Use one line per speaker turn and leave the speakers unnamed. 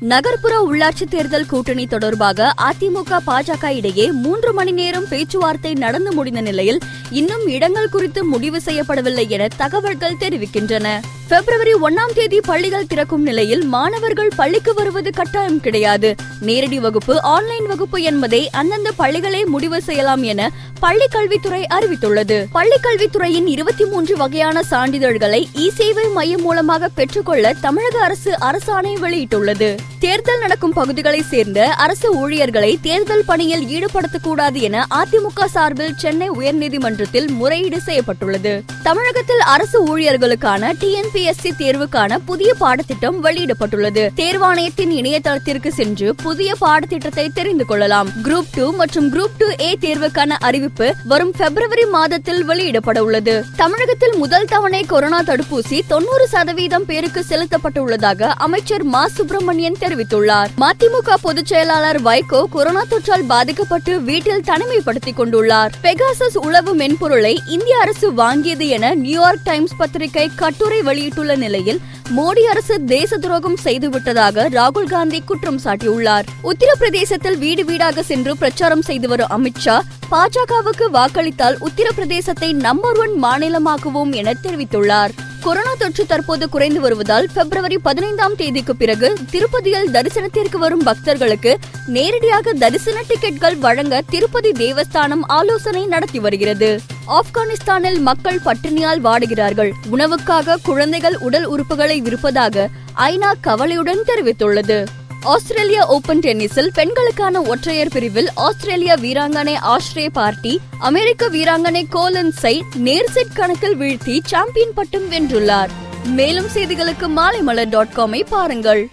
நகர்ப்புற உள்ளாட்சி தேர்தல் கூட்டணி தொடர்பாக அதிமுக பாஜக இடையே மூன்று மணி நேரம் பேச்சுவார்த்தை நடந்து முடிந்த நிலையில் இன்னும் இடங்கள் குறித்து முடிவு செய்யப்படவில்லை என தகவல்கள் தெரிவிக்கின்றன. பிப்ரவரி ஒன்னாம் தேதி பள்ளிகள் திறக்கும் நிலையில் மாணவர்கள் பள்ளிக்கு வருவது கட்டாயம் கிடையாது. நேரடி வகுப்பு ஆன்லைன் வகுப்பு என்பதை அந்தந்த பள்ளிகளே முடிவு செய்யலாம் என பள்ளி கல்வித்துறை அறிவித்துள்ளது. பள்ளி கல்வித்துறையின் இருபத்தி மூன்று வகையான சான்றிதழ்களை இ சேவை மையம் மூலமாக பெற்றுக்கொள்ள தமிழக அரசு அரசாணை வெளியிட்டுள்ளது. தேர்தல் நடக்கும் பகுதிகளை சேர்ந்த அரசு ஊழியர்களை தேர்தல் பணியில் ஈடுபடுத்தக்கூடாது என அதிமுக சார்பில் சென்னை உயர்நீதிமன்றத்தில் முறையீடு செய்யப்பட்டுள்ளது. தமிழகத்தில் அரசு ஊழியர்களுக்கான டிஎன்பிஎஸ்சி தேர்வுக்கான புதிய பாடத்திட்டம் வெளியிடப்பட்டுள்ளது. தேர்வாணையத்தின் இணையதளத்திற்கு சென்று புதிய பாடத்திட்டத்தை தெரிந்து கொள்ளலாம். குரூப் டூ மற்றும் குரூப் டூ ஏ தேர்வுக்கான அறிவிப்பு வரும் பிப்ரவரி மாதத்தில் வெளியிடப்பட உள்ளது தமிழகத்தில் முதல் தவணை கொரோனா தடுப்பூசி தொண்ணூறு சதவீதம் பேருக்கு செலுத்தப்பட்டுள்ளதாக அமைச்சர் மா சுப்பிரமணியன் தெரிவித்துள்ளார். மதிமுக பொதுச் செயலாளர் வைகோ கொரோனா தொற்றால் பாதிக்கப்பட்டு வீட்டில் தனிமைப்படுத்திக் கொண்டுள்ளார். பெகாசஸ் உளவு மென்பொருளை இந்திய அரசு வாங்கியது என நியூயார்க் டைம்ஸ் பத்திரிகை கட்டுரை வெளியிட்டுள்ள நிலையில் மோடி அரசு தேச துரோகம் செய்துவிட்டதாக ராகுல் காந்தி குற்றம் சாட்டியுள்ளார். உத்தரப்பிரதேசத்தில் வீடு வீடாக சென்று பிரச்சாரம் செய்து வரும் அமித்ஷா பாஜகவுக்கு வாக்களித்தால் உத்தரப்பிரதேசத்தை நம்பர் ஒன் மாநிலமாக்குவோம் என தெரிவித்துள்ளார். கொரோனா தொற்று தற்போது குறைந்து வருவதால் பிப்ரவரி பதினைந்தாம் தேதிக்கு பிறகு திருப்பதியில் தரிசனத்திற்கு வரும் பக்தர்களுக்கு நேரடியாக தரிசன டிக்கெட்கள் வழங்க திருப்பதி தேவஸ்தானம் ஆலோசனை நடத்தி வருகிறது. ஆப்கானிஸ்தானில் மக்கள் பட்டினியால் வாடுகிறார்கள். உணவுக்காக குழந்தைகள் உடல் உறுப்புகளை விற்பதாக ஐநா கவலையுடன் தெரிவித்துள்ளது. ஆஸ்திரேலிய ஓபன் டென்னிஸில் பெண்களுக்கான ஒற்றையர் பிரிவில் ஆஸ்திரேலிய வீராங்கனை ஆஷ்ரே பார்ட்டி அமெரிக்க வீராங்கனை கோலன்ஸை நேர் செட் கணக்கில் வீழ்த்தி சாம்பியன் பட்டம் வென்றுள்ளார். மேலும் செய்திகளுக்கு மாலைமலர் டாட் காமை பாருங்கள்.